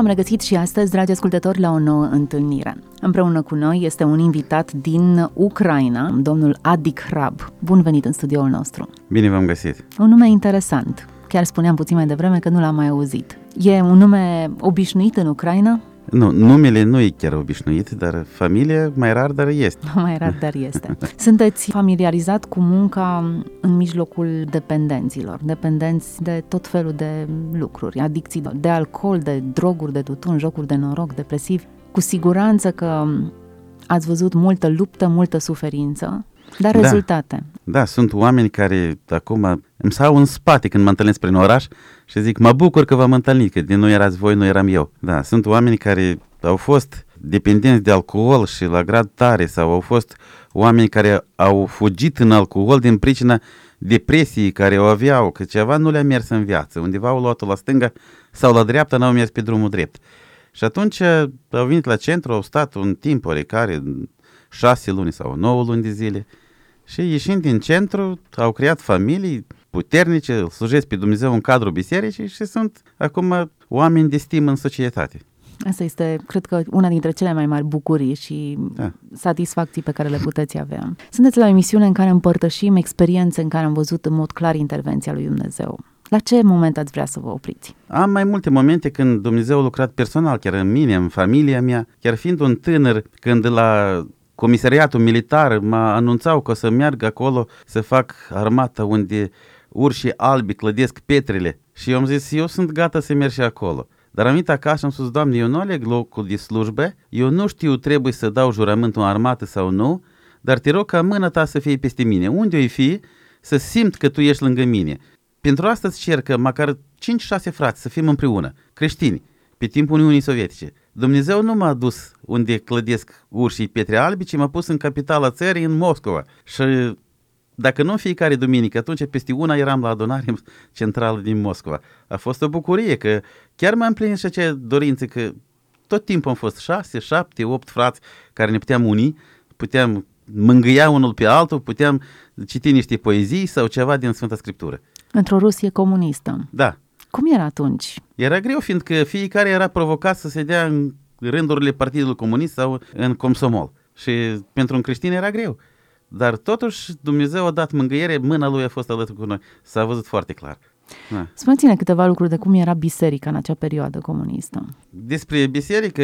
V-am regăsit și astăzi, dragi ascultători, la o nouă întâlnire. Împreună cu noi este un invitat din Ucraina, domnul Adik Rab. Bun venit în studioul nostru. Bine v-am găsit. Un nume interesant. Chiar spuneam puțin mai devreme că nu l-am mai auzit. E un nume obișnuit în Ucraina? Nu, numele nu e chiar obișnuit, dar familia mai rar, dar este. Mai rar, dar este. Sunteți familiarizat cu munca în mijlocul dependenților, dependenți de tot felul de lucruri, adicții de alcool, de droguri, de tutun, jocuri de noroc, depresivi. Cu siguranță că ați văzut multă luptă, multă suferință, dar Da. rezultate. Da, sunt oameni care acum îmi stau în spate când mă întâlnesc prin oraș și zic, mă bucur că v-am întâlnit, că din nu erați voi, nu eram eu. Da, sunt oameni care au fost dependenți de alcool și la grad tare sau au fost oameni care au fugit în alcool din pricina depresiei care o aveau, că ceva nu le-a mers în viață, undeva au luat-o la stânga sau la dreapta, n-au mers pe drumul drept. Și atunci au venit la centru, au stat un timp oarecare, șase luni sau nouă luni de zile, și ieșind din centru, au creat familii puternice, îl slujesc pe Dumnezeu în cadrul bisericii și sunt acum oameni de stimă în societate. Asta este, cred că, una dintre cele mai mari bucurii și Da. satisfacții pe care le puteți avea. Sunteți la o emisiune în care împărtășim experiențe în care am văzut în mod clar intervenția lui Dumnezeu. La ce moment ați vrea să vă opriți? Am mai multe momente când Dumnezeu a lucrat personal, chiar în mine, în familia mea, chiar fiind un tânăr, când la comisariatul militar mă anunțau că o să meargă acolo să fac armata unde urșii albi clădesc petrele. Și eu am zis, eu sunt gata să merg și acolo. Dar am venit acasă și am spus, Doamne, eu nu aleg locul de slujbă, eu nu știu trebuie să dau jurământul în armată sau nu, dar te rog ca mâna ta să fie peste mine. Unde o fi, să simt că tu ești lângă mine. Pentru asta îți cer că măcar 5-6 frați să fim împreună, creștini, pe timpul Uniunii Sovietice. Dumnezeu nu m-a dus unde clădesc urșii pietre albi, ci m-a pus în capitala țării, în Moscova. Și dacă nu în fiecare duminică, atunci peste una eram la adunare centrală din Moscova. A fost o bucurie că chiar m-am împlinit și acea dorință că tot timpul am fost șase, șapte, opt frați care ne puteam uni, puteam mângâia unul pe altul, puteam citi niște poezii sau ceva din Sfânta Scriptură. Într-o Rusie comunistă. Da, Cum era atunci? era greu fiindcă fiecare era provocat să se dea în rândurile Partidului Comunist sau în Comsomol. Și pentru un creștin era greu. Dar totuși Dumnezeu a dat mângâiere, mâna lui a fost alături cu noi. S-a văzut foarte clar. Da. Spuneți-ne câteva lucruri de cum era biserica în acea perioadă comunistă. Despre biserică,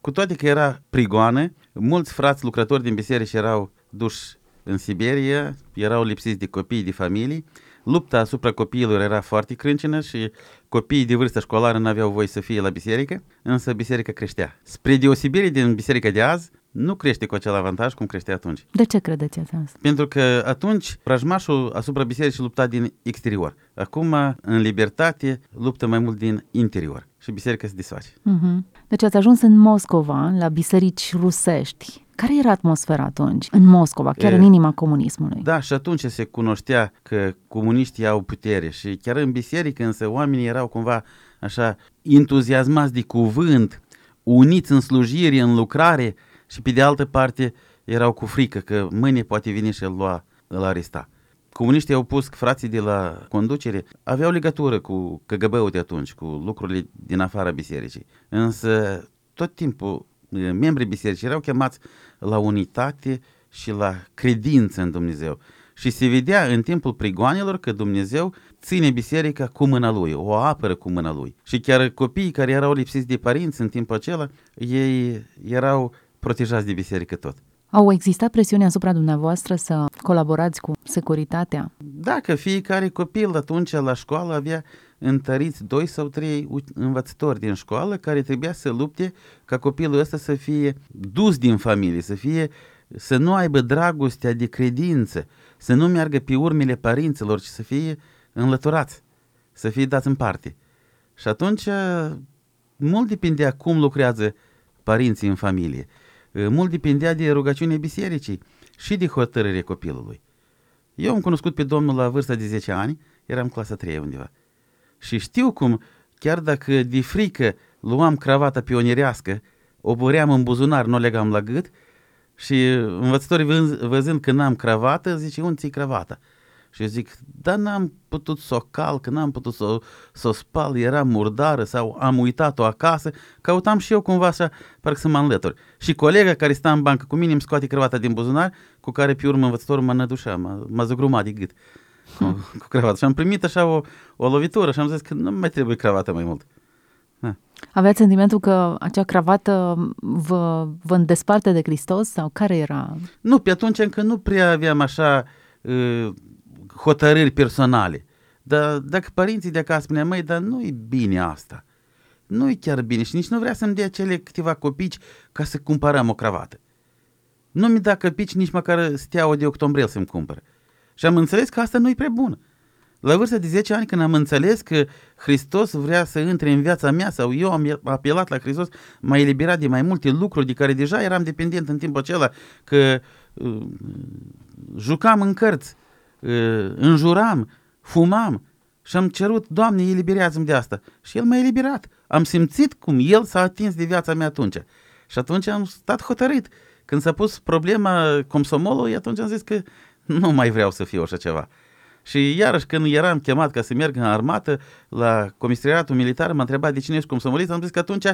cu toate că era prigoană, mulți frați lucrători din biserici erau duși în Siberia, erau lipsiți de copii, de familii. Lupta asupra copiilor era foarte crâncenă și copiii de vârstă școlară nu aveau voie să fie la biserică, însă biserica creștea. Spre deosebire din biserica de azi, nu crește cu acel avantaj cum creștea atunci. De ce credeți asta? Pentru că atunci vrajmașul asupra bisericii lupta din exterior. Acum, în libertate, luptă mai mult din interior și biserica se desface. Mhm. Deci ați ajuns în Moscova, la biserici rusești. Care era atmosfera atunci, în Moscova, chiar E, în inima comunismului? Da, și atunci se cunoștea că comuniștii au putere și chiar în biserică însă oamenii erau cumva așa entuziasmați de cuvânt, uniți în slujire, în lucrare și pe de altă parte erau cu frică că mâine poate veni și îl lua, îl aresta. Comuniștii au pus că frații de la conducere aveau legătură cu KGB-ul de atunci, cu lucrurile din afara bisericii. Însă tot timpul eh, membrii bisericii erau chemați la unitate și la credință în Dumnezeu. Și se vedea în timpul prigoanelor că Dumnezeu ține biserica cu mâna lui, o apără cu mâna lui. Și chiar copiii care erau lipsiți de părinți în timpul acela, ei erau protejați de biserică tot. Au existat presiuni asupra dumneavoastră să colaborați cu securitatea? Dacă fiecare copil atunci la școală avea întăriți doi sau trei u- învățători din școală care trebuia să lupte ca copilul ăsta să fie dus din familie, să fie să nu aibă dragostea de credință, să nu meargă pe urmele părinților, ci să fie înlăturați, să fie dați în parte. Și atunci mult depindea cum lucrează părinții în familie. Mult depindea de rugăciunea bisericii și de hotărârea copilului. Eu am cunoscut pe Domnul la vârsta de 10 ani, eram clasa 3 undeva. Și știu cum, chiar dacă de frică luam cravata pionierească, o băream în buzunar, nu o legam la gât și învățătorii văzând că n-am cravată, zice, unde ți cravata? Și eu zic, da, n-am putut să o calc, n-am putut să, să o spal, era murdară sau am uitat-o acasă, căutam și eu cumva așa, parcă să mă înlătur. Și colega care sta în bancă cu mine îmi scoate cravata din buzunar, cu care pe urmă învățătorul mă nădușea, m-a, m-a zăgrumat de gât cu, cu cravata. Și am primit așa o, o lovitură și am zis că nu mai trebuie cravată mai mult. Da. Aveați sentimentul că acea cravată vă, vă îndesparte de Hristos sau care era? Nu, pe atunci încă nu prea aveam așa uh, hotărâri personale. Dar dacă părinții de acasă spunea, măi, dar nu e bine asta. Nu e chiar bine și nici nu vrea să-mi dea cele câteva copici ca să cumpărăm o cravată. Nu mi da căpici nici măcar steaua de octombrel să-mi cumpăr. Și am înțeles că asta nu e prea bună. La vârsta de 10 ani, când am înțeles că Hristos vrea să intre în viața mea sau eu am apelat la Hristos, m-a eliberat de mai multe lucruri de care deja eram dependent în timpul acela, că uh, jucam în cărți, uh, înjuram, fumam și am cerut, Doamne, eliberează-mi de asta. Și El m-a eliberat. Am simțit cum El s-a atins de viața mea atunci. Și atunci am stat hotărât. Când s-a pus problema comsomolului, atunci am zis că nu mai vreau să fiu așa ceva. Și iarăși când eram chemat ca să merg în armată la comisariatul militar, m-a întrebat de cine ești comsomolist, am zis că atunci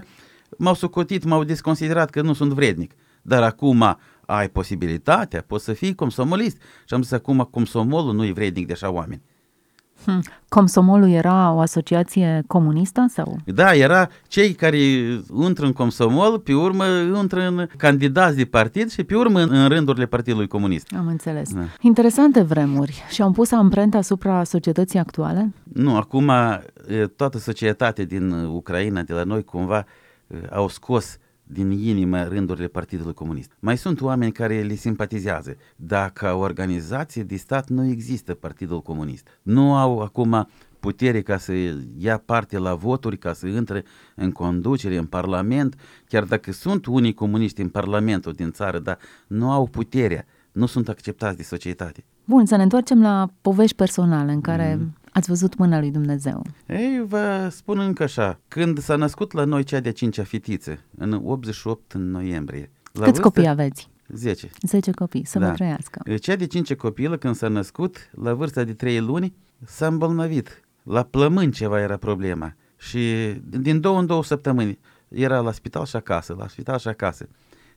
m-au socotit, m-au desconsiderat că nu sunt vrednic. Dar acum ai posibilitatea, poți să fii comsomolist. Și am zis acum comsomolul nu e vrednic de așa oameni. Hmm. Comsomolul era o asociație comunistă sau? Da, era cei care intră în Comsomol, pe urmă intră în candidați de partid și pe urmă în rândurile Partidului Comunist. Am înțeles. Da. Interesante vremuri și au pus amprenta asupra societății actuale? Nu, acum toată societatea din Ucraina, de la noi, cumva au scos din inimă rândurile Partidului Comunist. Mai sunt oameni care le simpatizează, dar ca organizație de stat nu există Partidul Comunist. Nu au acum putere ca să ia parte la voturi, ca să intre în conducere, în Parlament, chiar dacă sunt unii comuniști în Parlamentul din țară, dar nu au puterea, nu sunt acceptați de societate. Bun, să ne întoarcem la povești personale în care mm. Ați văzut mâna lui Dumnezeu. Ei, vă spun încă așa, când s-a născut la noi cea de-a cincea fetiță, în 88 în noiembrie. La Câți vârstă, copii aveți? 10. 10 copii, să da. vă trăiască. Cea de 5 copilă, când s-a născut, la vârsta de 3 luni, s-a îmbolnăvit. La plămâni ceva era problema. Și din două în două săptămâni era la spital și acasă, la spital și acasă.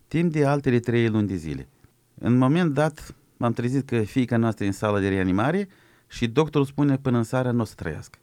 Timp de altele 3 luni de zile. În moment dat, m-am trezit că fiica noastră e în sală de reanimare și doctorul spune până în seară nu o să trăiască.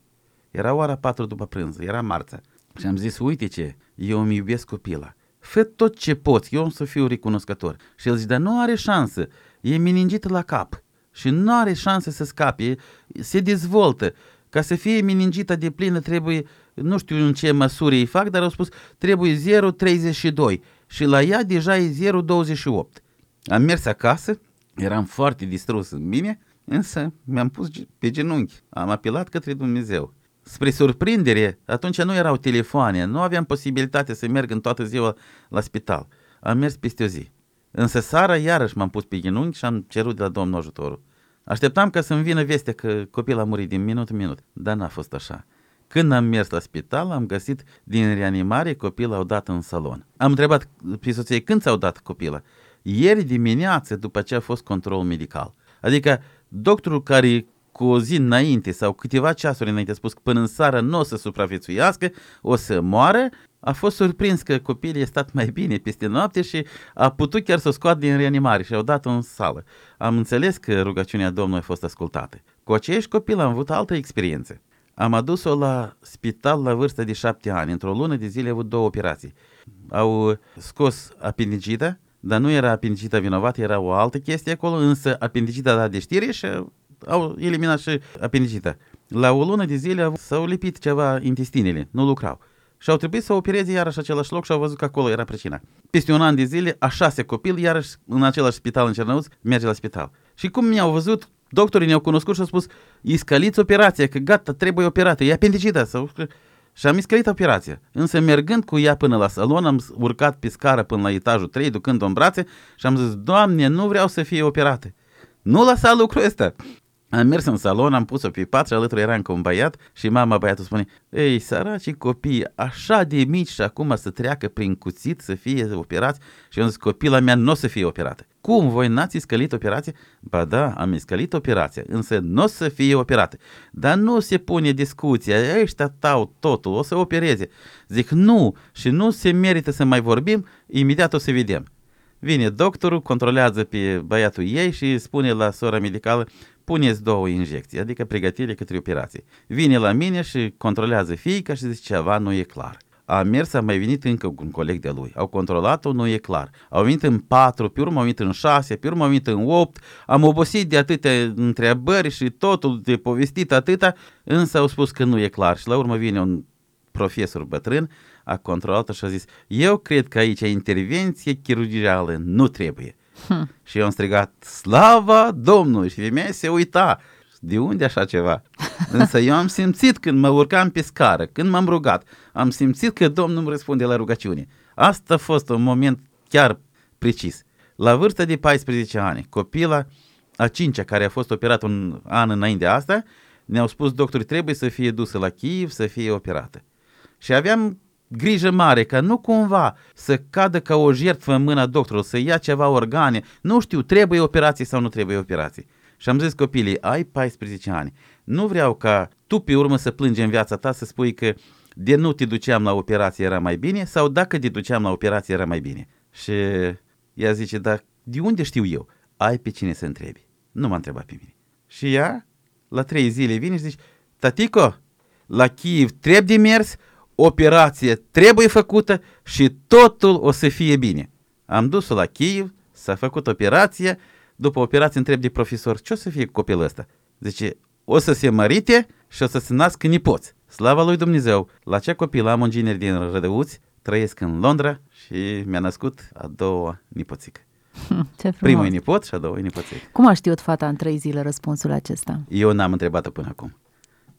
Era ora 4 după prânz, era marța. Și am zis, uite ce, eu îmi iubesc copila. Fă tot ce poți, eu o să fiu recunoscător. Și el zice, dar nu are șansă, e meningită la cap și nu are șansă să scape, se dezvoltă. Ca să fie meningită de plină trebuie, nu știu în ce măsură îi fac, dar au spus trebuie 0,32 și la ea deja e 0,28. Am mers acasă, eram foarte distrus în mine, însă mi-am pus pe genunchi, am apelat către Dumnezeu. Spre surprindere, atunci nu erau telefoane, nu aveam posibilitate să merg în toată ziua la spital. Am mers peste o zi. Însă seara iarăși m-am pus pe genunchi și am cerut de la Domnul ajutorul. Așteptam ca să-mi vină vestea că copilul a murit din minut în minut, dar n-a fost așa. Când am mers la spital, am găsit din reanimare copilul au dat în salon. Am întrebat pe soție când ți-au dat copila ieri dimineață după ce a fost control medical. Adică doctorul care cu o zi înainte sau câteva ceasuri înainte a spus că până în seară nu o să supraviețuiască, o să moară, a fost surprins că copilul e stat mai bine peste noapte și a putut chiar să o scoată din reanimare și au dat-o în sală. Am înțeles că rugăciunea Domnului a fost ascultată. Cu aceeași copil am avut altă experiență. Am adus-o la spital la vârstă de șapte ani. Într-o lună de zile a avut două operații. Au scos apendicita, dar nu era apendicita vinovată, era o altă chestie acolo, însă apendicita a dat de știre și au eliminat și apendicita. La o lună de zile s-au lipit ceva intestinele, nu lucrau. Și au trebuit să opereze iarăși același loc și au văzut că acolo era pricina. Peste un an de zile, a șase copil, iarăși în același spital în Cernăuț, merge la spital. Și cum mi-au văzut, doctorii ne-au cunoscut și au spus, iscaliți operația, că gata, trebuie operată, e apendicita. Sau... Și am iscălit operația. Însă mergând cu ea până la salon, am urcat pe scară până la etajul 3, ducând-o în brațe și am zis, Doamne, nu vreau să fie operate. Nu lăsa lucrul ăsta. Am mers în salon, am pus-o pe pat și alături era încă un băiat și mama băiatul spune Ei, săracii copii, așa de mici și acum să treacă prin cuțit să fie operați și eu am zis, copila mea nu o să fie operată. Cum, voi n-ați iscălit operație? Ba da, am iscălit operația, însă nu o să fie operată. Dar nu se pune discuția, ăștia tau totul, o să opereze. Zic, nu, și nu se merită să mai vorbim, imediat o să vedem. Vine doctorul, controlează pe băiatul ei și spune la sora medicală, puneți două injecții, adică pregătire către operație. Vine la mine și controlează fiica și zice ceva nu e clar. A mers, a mai venit încă un coleg de lui. Au controlat-o, nu e clar. Au venit în patru, pe urmă au venit în șase, pe urmă au venit în opt. Am obosit de atâtea întrebări și totul de povestit atâta, însă au spus că nu e clar. Și la urmă vine un profesor bătrân, a controlat-o și a zis, eu cred că aici intervenție chirurgicală nu trebuie. Hmm. Și eu am strigat, slava Domnului! Și femeia se uita, de unde așa ceva? Însă eu am simțit când mă urcam pe scară, când m-am rugat, am simțit că Domnul îmi răspunde la rugăciune. Asta a fost un moment chiar precis. La vârsta de 14 ani, copila a cincea care a fost operat un an înainte de asta, ne-au spus doctorii trebuie să fie dusă la Kiev să fie operată. Și aveam grijă mare ca nu cumva să cadă ca o jertfă în mâna doctorului, să ia ceva organe, nu știu, trebuie operație sau nu trebuie operație. Și am zis copilii, ai 14 ani, nu vreau ca tu pe urmă să plângi în viața ta să spui că de nu te duceam la operație era mai bine sau dacă te duceam la operație era mai bine. Și ea zice, dar de unde știu eu? Ai pe cine să întrebi. Nu m-a întrebat pe mine. Și ea, la trei zile vine și zice, tatico, la Kiev trebuie de mers, operație trebuie făcută și totul o să fie bine. Am dus-o la Kiev, s-a făcut operație, după operație întreb de profesor, ce o să fie copilul ăsta? Zice, o să se mărite și o să se nască nipoți. Slava lui Dumnezeu! La ce copil am un giner din Rădăuți, trăiesc în Londra și mi-a născut a doua nipoțică. Ce Primul e nipot și a doua e nipoțică. Cum a știut fata în trei zile răspunsul acesta? Eu n-am întrebat-o până acum.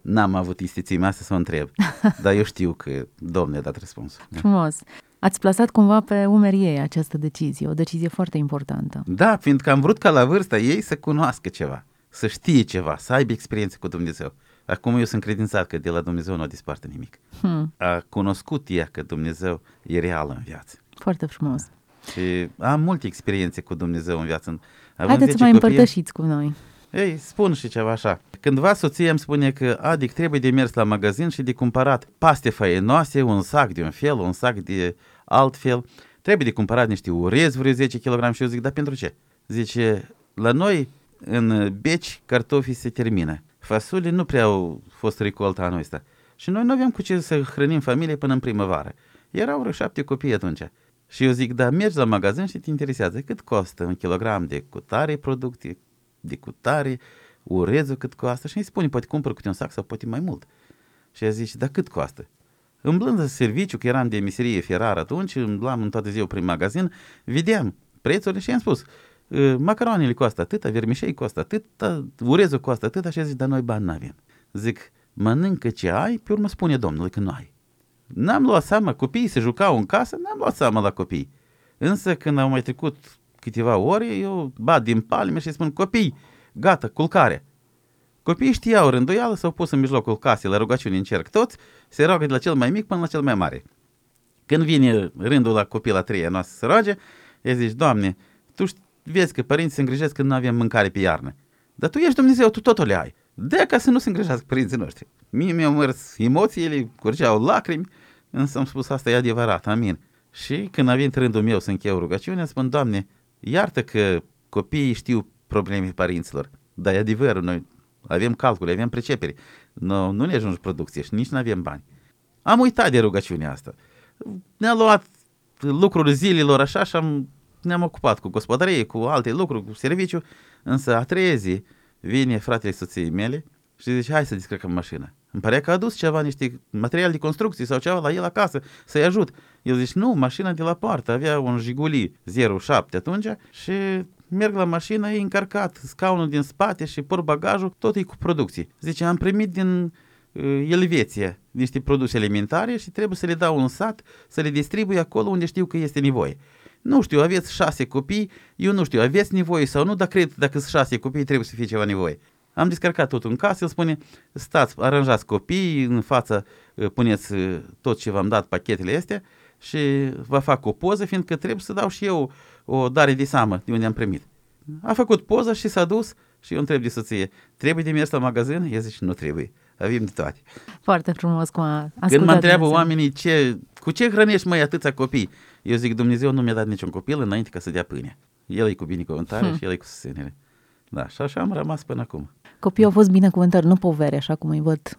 N-am avut istițimea să o întreb, dar eu știu că Domnul a dat răspunsul. Frumos. Ați plasat cumva pe umerii ei această decizie, o decizie foarte importantă. Da, fiindcă am vrut ca la vârsta ei să cunoască ceva, să știe ceva, să aibă experiențe cu Dumnezeu. Acum eu sunt credințat că de la Dumnezeu nu a disparte nimic. Hmm. A cunoscut ea că Dumnezeu e real în viață. Foarte frumos. Și am multe experiențe cu Dumnezeu în viață. Haideți să mai copii, împărtășiți cu noi. Ei, spun și ceva așa. Cândva soția îmi spune că Adic trebuie de mers la magazin și de cumpărat paste fainoase, un sac de un fel, un sac de alt fel. Trebuie de cumpărat niște urezi, vreo 10 kg și eu zic, dar pentru ce? Zice, la noi în beci cartofii se termină. Fasole nu prea au fost recoltă anul ăsta. Și noi nu aveam cu ce să hrănim familie până în primăvară. Erau vreo șapte copii atunci. Și eu zic, da, mergi la magazin și te interesează cât costă un kilogram de cutare producție, de cutare, urezul cât costă și îi spune, poate cumpăr câte un sac sau poate mai mult. Și a zis, dar cât costă? Îmblând serviciu, că eram de miserie ferar atunci, îmblam în toată ziua prin magazin, vedeam prețurile și i-am spus, ă, macaroanele costă atâta, vermișei costă atâta, urezul costă atâta și a zis, dar noi bani n-avem. Zic, mănâncă ce ai, pe urmă spune Domnului că nu ai. N-am luat seama, copiii se jucau în casă, n-am luat seama la copii. Însă când au mai trecut câteva ore, eu bat din palme și spun, copii, gata, culcare. Copiii știau rânduială, s-au pus în mijlocul casei la rugăciune în cerc toți, se roagă de la cel mai mic până la cel mai mare. Când vine rândul la copil la treia noastră să roage, el zice, Doamne, Tu vezi că părinții se îngrijesc când nu avem mâncare pe iarnă. Dar Tu ești Dumnezeu, Tu totul le ai. De ca să nu se îngrijească părinții noștri. Mie mi-au mers emoțiile, curgeau lacrimi, însă am spus asta e adevărat, amin. Și când a venit rândul meu să încheu rugăciunea, spun, Doamne, iartă că copiii știu probleme părinților, dar e adevărul, noi avem calcule, avem precepere, nu, nu ne ajunge producție și nici nu avem bani. Am uitat de rugăciunea asta. Ne-a luat lucruri zilelor așa și am, ne-am ocupat cu gospodărie, cu alte lucruri, cu serviciu, însă a treia zi vine fratele soției mele și zice, hai să descărcăm mașina. Îmi părea că a adus ceva, niște material de construcție sau ceva la el acasă să-i ajut. El zice, nu, mașina de la poartă, avea un Jiguli 07 atunci și merg la mașină, e încărcat scaunul din spate și por bagajul, tot e cu producție. Zice, am primit din uh, Elveția niște produse alimentare și trebuie să le dau un sat, să le distribui acolo unde știu că este nevoie. Nu știu, aveți șase copii, eu nu știu, aveți nevoie sau nu, dar cred dacă sunt șase copii trebuie să fie ceva nevoie. Am descărcat tot în casă, el spune, stați, aranjați copii, în față uh, puneți uh, tot ce v-am dat, pachetele astea și vă fac o poză, fiindcă trebuie să dau și eu o dare de seamă de unde am primit. A făcut poză și s-a dus și eu întreb de soție, trebuie de mers la magazin? El zice, nu trebuie, avem de toate. Foarte frumos cum a ascultat Când mă întreabă Dumnezeu. oamenii ce, cu ce hrănești mai atâția copii, eu zic, Dumnezeu nu mi-a dat niciun copil înainte ca să dea pâine. El e cu binecuvântare Hmm. și el e cu susținere. Da, și așa am rămas până acum. Copiii au fost binecuvântări, nu povere, așa cum îi văd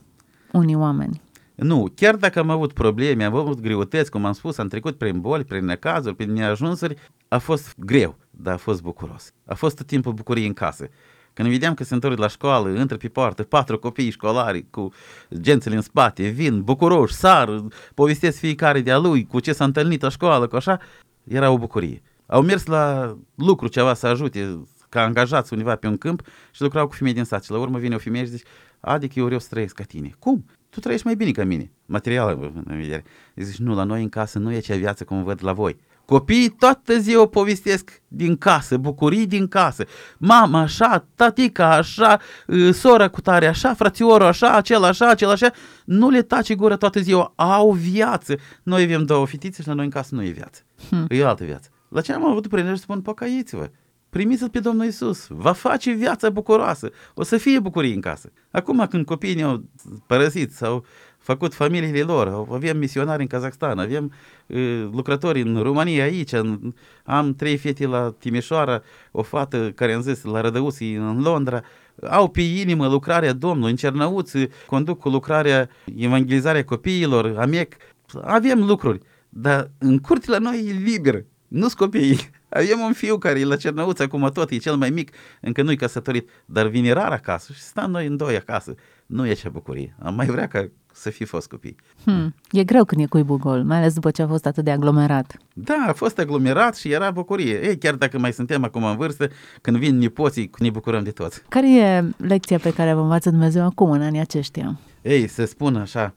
unii oameni. Nu, chiar dacă am avut probleme, am avut greutăți, cum am spus, am trecut prin boli, prin necazuri, prin neajunsuri, a fost greu, dar a fost bucuros. A fost tot timpul bucurie în casă. Când vedeam că se întorc la școală, intră pe poartă patru copii școlari cu gențele în spate, vin bucuroși, sar, povestesc fiecare de-a lui cu ce s-a întâlnit la școală, cu așa, era o bucurie. Au mers la lucru ceva să ajute, ca angajați undeva pe un câmp și lucrau cu femei din sat. Și la urmă vine o femeie și zice, adică eu vreau să trăiesc ca tine. Cum? Tu trăiești mai bine ca mine. Material în vedere. Zice, nu, la noi în casă nu e acea viață cum văd la voi. Copiii toată ziua povestesc din casă, bucurii din casă. Mama așa, tatica așa, ă, sora cu tare așa, frățiorul așa, acela așa, acela așa. Nu le tace gura toată ziua, au viață. Noi avem două fetițe și la noi în casă nu e viață. Hmm. E o altă viață. La ce am avut prilej să spun, pocăiți-vă. Primiți-l pe Domnul Isus, va face viața bucuroasă, o să fie bucurie în casă. Acum când copiii ne-au părăsit sau făcut familiile lor, avem misionari în Kazakhstan, avem uh, lucrători în România aici, în, am trei fete la Timișoara, o fată care am zis la Rădăuții în Londra, au pe inimă lucrarea Domnului, în Cernăuți conduc cu lucrarea evangelizarea copiilor, AMEC, avem lucruri, dar în curte la noi e liber, nu-s copiii. Avem un fiu care e la Cernăuț acum tot, e cel mai mic, încă nu-i căsătorit, dar vine rar acasă și stăm noi în doi acasă. Nu e ce bucurie. Am mai vrea ca să fi fost copii. Hmm. E greu când e cuibul gol, mai ales după ce a fost atât de aglomerat. Da, a fost aglomerat și era bucurie. Ei, chiar dacă mai suntem acum în vârstă, când vin nepoții, ne bucurăm de toți. Care e lecția pe care vă învață Dumnezeu acum, în anii aceștia? Ei, să spun așa,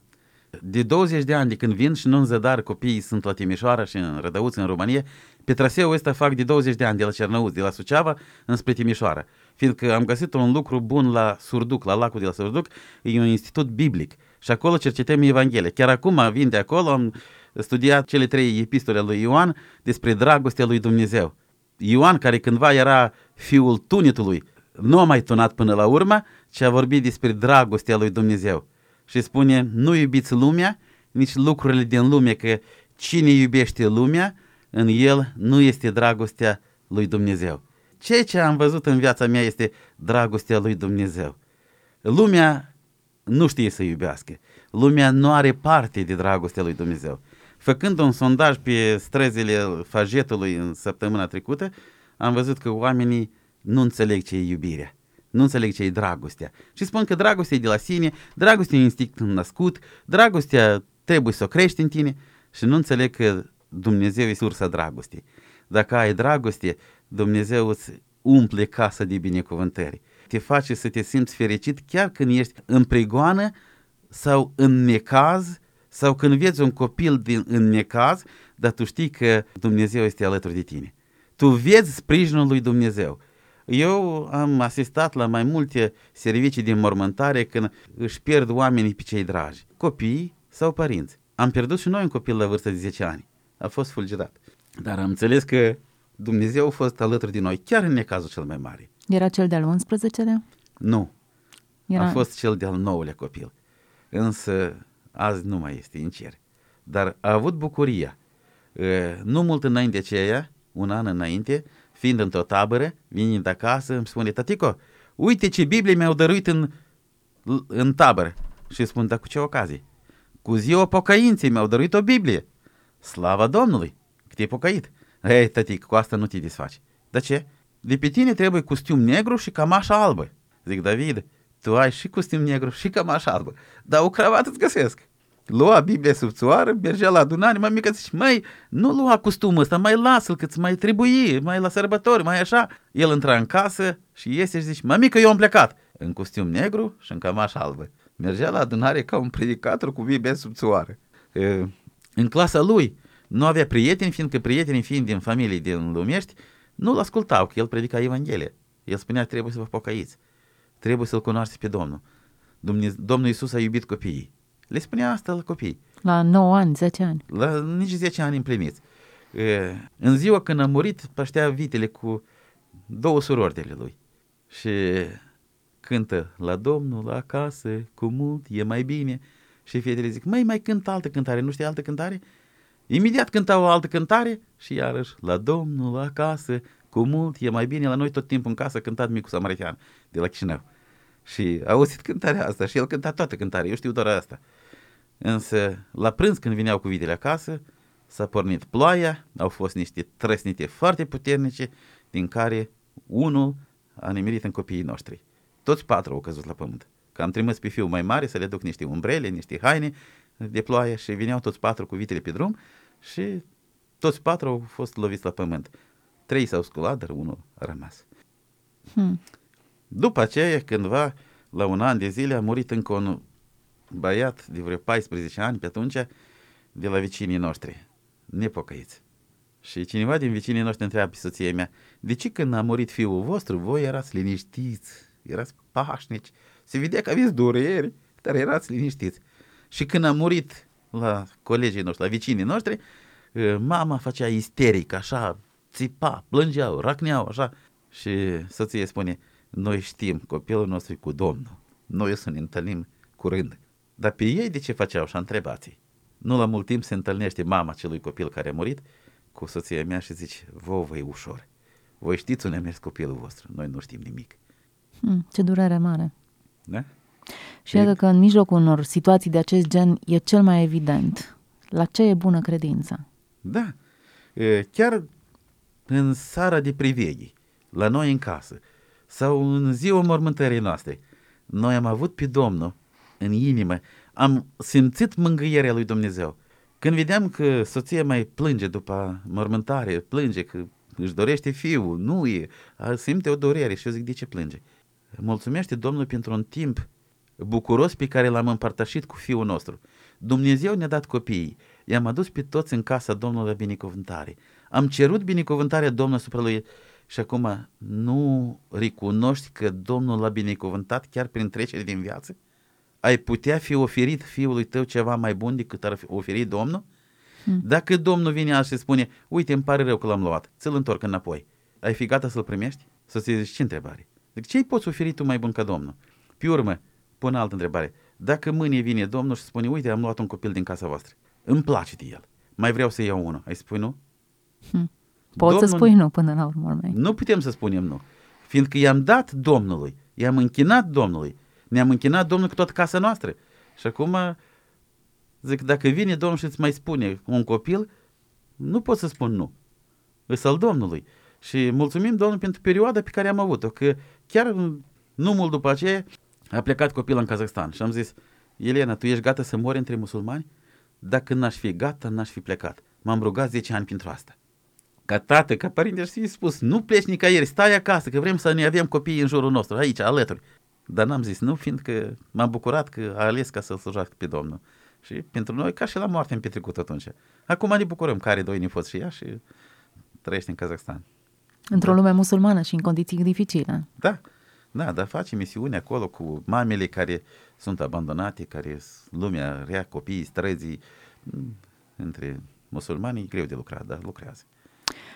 de 20 de ani de când vin și nu în zădar copiii sunt la Timișoara și în Rădăuți, în România, pe traseul ăsta fac de 20 de ani de la Cernăuți, de la Suceava, înspre Timișoara. Fiindcă am găsit un lucru bun la Surduc, la lacul de la Surduc, e un institut biblic și acolo cercetăm Evanghelia. Chiar acum vin de acolo, am studiat cele trei epistole ale lui Ioan despre dragostea lui Dumnezeu. Ioan, care cândva era fiul tunitului, nu a mai tunat până la urmă, ci a vorbit despre dragostea lui Dumnezeu. Și spune, nu iubiți lumea, nici lucrurile din lume, că cine iubește lumea, în el nu este dragostea lui Dumnezeu. Ceea ce am văzut în viața mea este dragostea lui Dumnezeu. Lumea nu știe să iubească. Lumea nu are parte de dragostea lui Dumnezeu. Făcând un sondaj pe străzile Fajetului în săptămâna trecută, am văzut că oamenii nu înțeleg ce e iubirea. Nu înțeleg ce e dragostea. Și spun că dragostea e de la sine, dragostea e instinct născut, dragostea trebuie să o crești în tine și nu înțeleg că Dumnezeu e sursa dragostei. Dacă ai dragoste, Dumnezeu îți umple casa de binecuvântări. Te face să te simți fericit chiar când ești în prigoană sau în necaz sau când vezi un copil din, în necaz, dar tu știi că Dumnezeu este alături de tine. Tu vezi sprijinul lui Dumnezeu. Eu am asistat la mai multe servicii de mormântare când își pierd oamenii pe cei dragi, copii sau părinți. Am pierdut și noi un copil la vârstă de 10 ani. A fost fulgerat. Dar am înțeles că Dumnezeu a fost alături de noi, chiar în necazul cel mai mare. Era cel de-al 11-lea? Nu, Era... a fost cel de-al nouălea copil. Însă azi nu mai este în cer. Dar a avut bucuria. E, Nu mult înainte de aceea, un an înainte, fiind într-o tabără, venind acasă, îmi spune, tatico, uite ce Biblie mi-au dăruit în, în tabără. Și îi spun, dar cu ce ocazie? Cu ziua pocăinței mi-au dăruit o Biblie. Slava Domnului, că te-ai pocăit. Ei, tătic, cu asta nu te desfaci. De ce? De pe tine trebuie costum negru și cămașa albă. Zic, David, tu ai și costum negru și cămașa albă, dar o cravată îți găsesc. Lua Biblia subțioară, mergea la adunare, mai mică zice, măi, nu lua costumul ăsta, mai lasă-l că-ți mai trebuie, mai la sărbători, mai așa. El intra în casă și iese și zice, mămică, eu am plecat în costum negru și în cămașa albă. Mergea la adunare ca un predicator cu Biblia subțioară. În clasa lui nu avea prieteni, fiindcă prietenii fiind din familie din lumești, nu-l ascultau, că el predica Evanghelie. El spunea, trebuie să vă pocăiți, trebuie să-L cunoașteți pe Domnul. Domnul Iisus a iubit copiii. Le spunea asta la copii. La 9 ani, 10 ani. La nici 10 ani împliniți. În ziua când a murit, păștea vitele cu două surori de lui. Și cântă la Domnul, la acasă, cu mult, e mai bine. Și fetele zic, mai mai cântă altă cântare, nu știi altă cântare? Imediat cânta o altă cântare și iarăși la Domnul, la acasă, cu mult, e mai bine. La noi tot timpul în casă cântat Micu Samaritian de la Chișinău. Și a auzit cântarea asta și el cânta toată cântarea, eu știu doar asta. Însă, la prânz când vineau cu vitele acasă, s-a pornit ploaia, au fost niște trăsnite foarte puternice, din care unul a nimerit în copiii noștri. Toți patru au căzut la pământ. Că am trimis pe fiul mai mare să le duc niște umbrele, niște haine de ploaie și vineau toți patru cu vitele pe drum și toți patru au fost loviți la pământ. Trei s-au sculat, dar unul a rămas. Hmm. După aceea, cândva, la un an de zile, a murit încă un băiat de vreo 14 ani pe atunci, de la vecinii noștri, nepocăiți. Și cineva din vecinii noștri întreabă pe soția mea, de ce când a murit fiul vostru, voi erați liniștiți, erați pașnici, se vedea că aveți dureri, dar erați liniștiți. Și când a murit la colegii noștri, la vecinii noștri, ă, mama făcea isteric, așa, țipa, plângeau, racneau, așa. Și soția spune, noi știm, copilul nostru e cu Domnul, noi o să ne întâlnim curând. Dar pe ei de ce făceau? Și întrebați Nu la mult timp se întâlnește mama celui copil care a murit cu soția mea și zice, vă vă e ușor. Voi știți unde a mers copilul vostru, noi nu știm nimic. Hmm, ce durere mare. Da? Și iată că în mijlocul unor situații de acest gen e cel mai evident. La ce e bună credința? Da. Chiar în seara de priveghi, la noi în casă, sau în ziua mormântării noastre, noi am avut pe Domnul în inimă, am simțit mângâierea lui Dumnezeu. Când vedeam că soția mai plânge după mormântare, plânge că își dorește fiul, nu e, simte o durere și eu zic, de ce plânge? Mulțumește Domnul pentru un timp bucuros pe care l-am împărtășit cu fiul nostru. Dumnezeu ne-a dat copiii, i-am adus pe toți în casa Domnului la binecuvântare. Am cerut binecuvântarea Domnului asupra lui și acum nu recunoști că Domnul l-a binecuvântat chiar prin trecere din viață? Ai putea fi oferit fiului tău ceva mai bun decât ar fi oferit Domnul? Hmm. Dacă Domnul vine așa și spune, uite, îmi pare rău că l-am luat, ți-l întorc înapoi, ai fi gata să-l primești? Să-ți zici ce întrebare? Deci ce-i poți oferi tu mai bun ca Domnul? Pe urmă, pun altă întrebare. Dacă mâine vine Domnul și spune, uite, am luat un copil din casa voastră, îmi place de el, mai vreau să iau unul, ai spui nu? Hmm. Poți Domnul, să spui nu până la urmă. Nu putem să spunem nu, fiindcă i-am dat Domnului, i-am închinat Domnului, ne-am închinat Domnul cu toată casa noastră. Și acum, zic, dacă vine Domnul și îți mai spune un copil, nu pot să spun nu. Îs al Domnului. Și mulțumim Domnului pentru perioada pe care am avut-o, că chiar nu mult după aceea a plecat copilul în Kazakhstan și am zis, Elena, tu ești gata să mori între musulmani? Dacă n-aș fi gata, n-aș fi plecat. M-am rugat 10 ani pentru asta. Ca tată, ca părinte, și fi spus, nu pleci nicăieri, stai acasă, că vrem să ne avem copii în jurul nostru, aici, alături. Dar n-am zis nu, fiindcă m-am bucurat că a ales ca să-L slujească pe Domnul. Și pentru noi, ca și la moarte, am petrecut atunci. Acum ne bucurăm că are doi nepoți și ea și trăiește în Kazakhstan. Într-o da. lume musulmană și în condiții dificile. Da, da, dar face misiune acolo cu mamele care sunt abandonate, care lumea rea copiii, străzii, între musulmani e greu de lucrat, dar lucrează.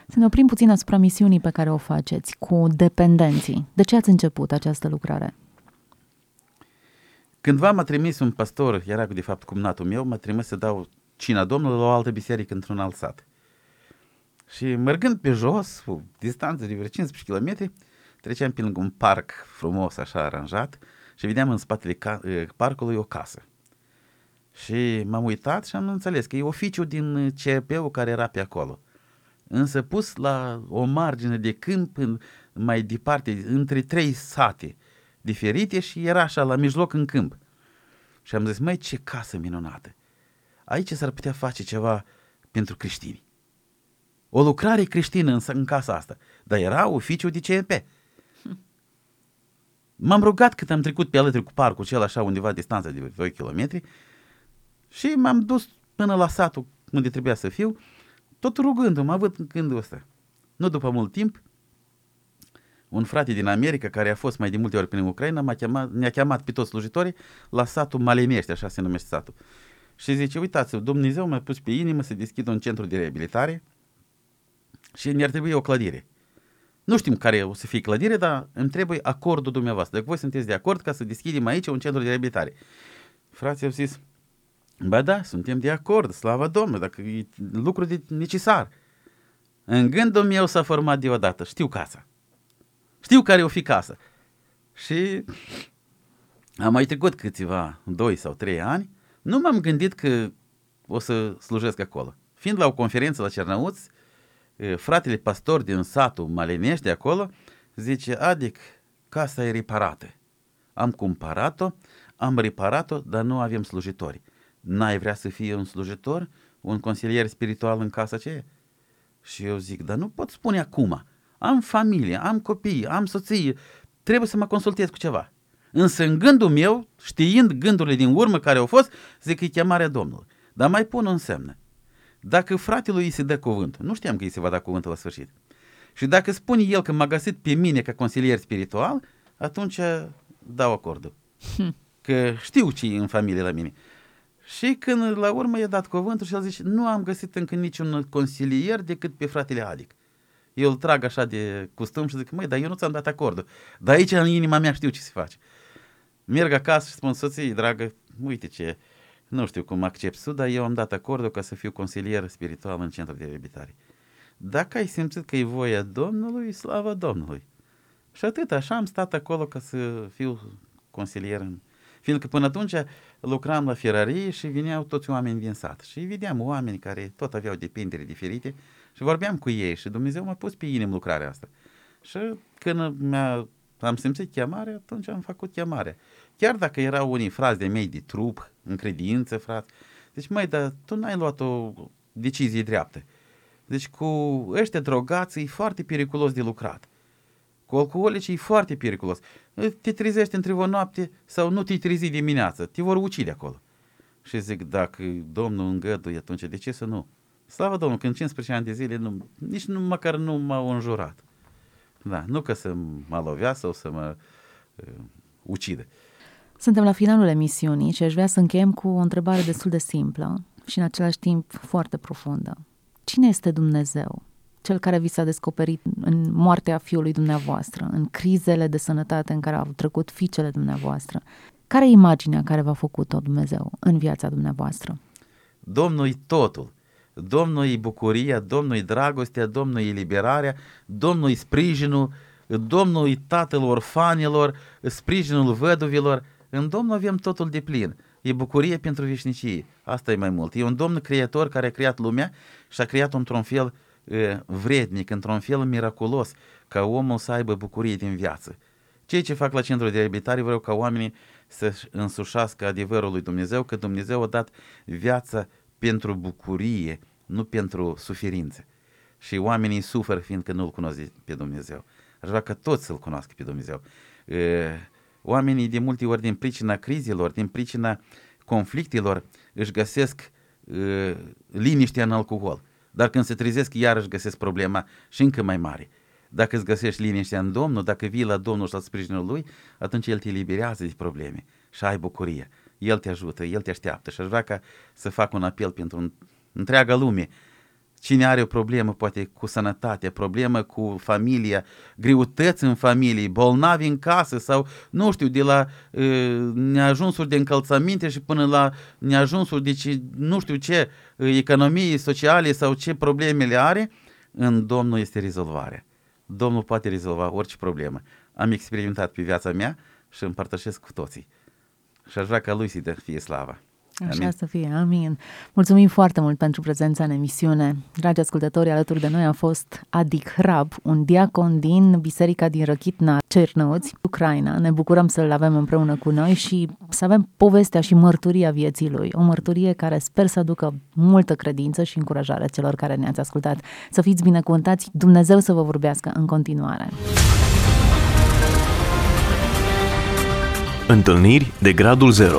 Să ne oprim puțin asupra misiunii pe care o faceți cu dependenții. De ce ați început această lucrare? Cândva m-a trimis un pastor, era de fapt cumnatul meu, m-a trimis să dau cina Domnului la o altă biserică într-un alt sat. Și mergând pe jos, cu distanță de vreo 15 km, treceam pe lângă un parc frumos, așa aranjat, și vedeam în spatele ca- parcului o casă. Și m-am uitat și am înțeles că e oficiu din CRP-ul care era pe acolo. Însă pus la o margine de câmp, mai departe, între trei sate diferite și era așa la mijloc în câmp. Și am zis, mai ce casă minunată! Aici s-ar putea face ceva pentru creștini. O lucrare creștină în, în casa asta. Dar era oficiu de CNP. M-am rugat cât am trecut pe alături cu parcul cel așa undeva distanță de 2 km și m-am dus până la satul unde trebuia să fiu, tot rugându-mă, având gândul ăsta. Nu după mult timp, un frate din America care a fost mai de multe ori prin Ucraina m-a chemat, ne-a chemat pe toți slujitorii la satul Malemești, așa se numește satul. Și zice, uitați, Dumnezeu m-a pus pe inimă să deschid un centru de reabilitare și mi-ar trebui o clădire. Nu știm care o să fie clădire, dar îmi trebuie acordul dumneavoastră. Dacă voi sunteți de acord ca să deschidem aici un centru de reabilitare. Frații au zis, Ba da, suntem de acord, slavă Domnului, dacă e lucru de necesar. În gândul meu s-a format deodată, știu casa. Știu care o fi casa. Și am mai trecut câțiva, doi sau trei ani, nu m-am gândit că o să slujesc acolo. Fiind la o conferință la Cernăuți, fratele pastor din satul Malenești de acolo zice, adic, casa e reparată. Am cumpărat-o, am reparat-o, dar nu avem slujitori. N-ai vrea să fie un slujitor, un consilier spiritual în casa aceea? Și eu zic, dar nu pot spune acum. Am familie, am copii, am soție, trebuie să mă consultez cu ceva. Însă în gândul meu, știind gândurile din urmă care au fost, zic că e chemarea Domnului. Dar mai pun un semn. Dacă fratelui îi se dă cuvânt, nu știam că îi se va da cuvântul la sfârșit, și dacă spune el că m-a găsit pe mine ca consilier spiritual, atunci dau acordul. Hm. Că știu ce e în familie la mine. Și când la urmă i-a dat cuvântul și el zice, nu am găsit încă niciun consilier decât pe fratele Adic. Eu îl trag așa de custom și zic, măi, dar eu nu ți-am dat acordul. Dar aici în inima mea știu ce se face. Merg acasă și spun soției, dragă, uite ce, nu știu cum accept tu, dar eu am dat acordul ca să fiu consilier spiritual în centru de reabilitare. Dacă ai simțit că e voia Domnului, slavă Domnului. Și atât, așa am stat acolo ca să fiu consilier în Fiindcă până atunci lucram la ferărie și veneau toți oameni din sat. Și vedeam oameni care tot aveau depindere diferite și vorbeam cu ei și Dumnezeu m-a pus pe inimă lucrarea asta. Și când mi-a, am simțit chemarea, atunci am făcut chemarea. Chiar dacă erau unii frați de mei de trup, în credință, frați, deci măi, dar tu n-ai luat o decizie dreaptă. Deci cu ăștia drogați e foarte periculos de lucrat. Cu alcoolici e foarte periculos. Te trezești între o noapte sau nu te trezi dimineață. Te vor ucide acolo. Și zic, dacă Domnul îngăduie, atunci de ce să nu? Slavă Domnului, când 15 ani de zile, nu, nici nu, măcar nu m-au înjurat. Da, nu că să mă lovea sau să mă uh, ucide. Suntem la finalul emisiunii și aș vrea să încheiem cu o întrebare destul de simplă și în același timp foarte profundă. Cine este Dumnezeu? cel care vi s-a descoperit în moartea fiului dumneavoastră, în crizele de sănătate în care au trecut fiicele dumneavoastră. Care e imaginea care v-a făcut-o Dumnezeu în viața dumneavoastră? Domnul e totul. Domnul e bucuria, Domnul e dragostea, Domnul e liberarea, Domnul e sprijinul, Domnul e tatăl orfanilor, sprijinul văduvilor. În Domnul avem totul de plin. E bucurie pentru veșnicie. Asta e mai mult. E un Domn creator care a creat lumea și a creat într-un fel uh, vrednic, într-un fel miraculos, ca omul să aibă bucurie din viață. Cei ce fac la centrul de reabilitare vreau ca oamenii să însușească adevărul lui Dumnezeu, că Dumnezeu a dat viața pentru bucurie, nu pentru suferință. Și oamenii suferă fiindcă nu-L cunosc pe Dumnezeu. Aș vrea ca toți să-L cunoască pe Dumnezeu. Oamenii de multe ori din pricina crizelor, din pricina conflictelor, își găsesc liniștea în alcool. Dar când se trezesc, iarăși găsesc problema și încă mai mare. Dacă îți găsești liniștea în Domnul, dacă vii la Domnul și la sprijinul Lui, atunci El te eliberează de probleme și ai bucurie. El te ajută, El te așteaptă și aș vrea ca să fac un apel pentru întreaga lume Cine are o problemă poate cu sănătate, problemă cu familia, greutăți în familie, bolnavi în casă sau, nu știu, de la uh, neajunsuri de încălțăminte și până la neajunsuri de ce, nu știu ce, uh, economie sociale sau ce probleme le are, în Domnul este rezolvarea. Domnul poate rezolva orice problemă. Am experimentat pe viața mea și împărtășesc cu toții. Și aș vrea ca Lui să fie slava. Așa amin. să fie, amin. Mulțumim foarte mult pentru prezența în emisiune. Dragi ascultători, alături de noi a fost Adic Hrab, un diacon din Biserica din Răchitna, Cernăuți, Ucraina. Ne bucurăm să-l avem împreună cu noi și să avem povestea și mărturia vieții lui. O mărturie care sper să aducă multă credință și încurajare celor care ne-ați ascultat. Să fiți binecuvântați, Dumnezeu să vă vorbească în continuare. Întâlniri de gradul 0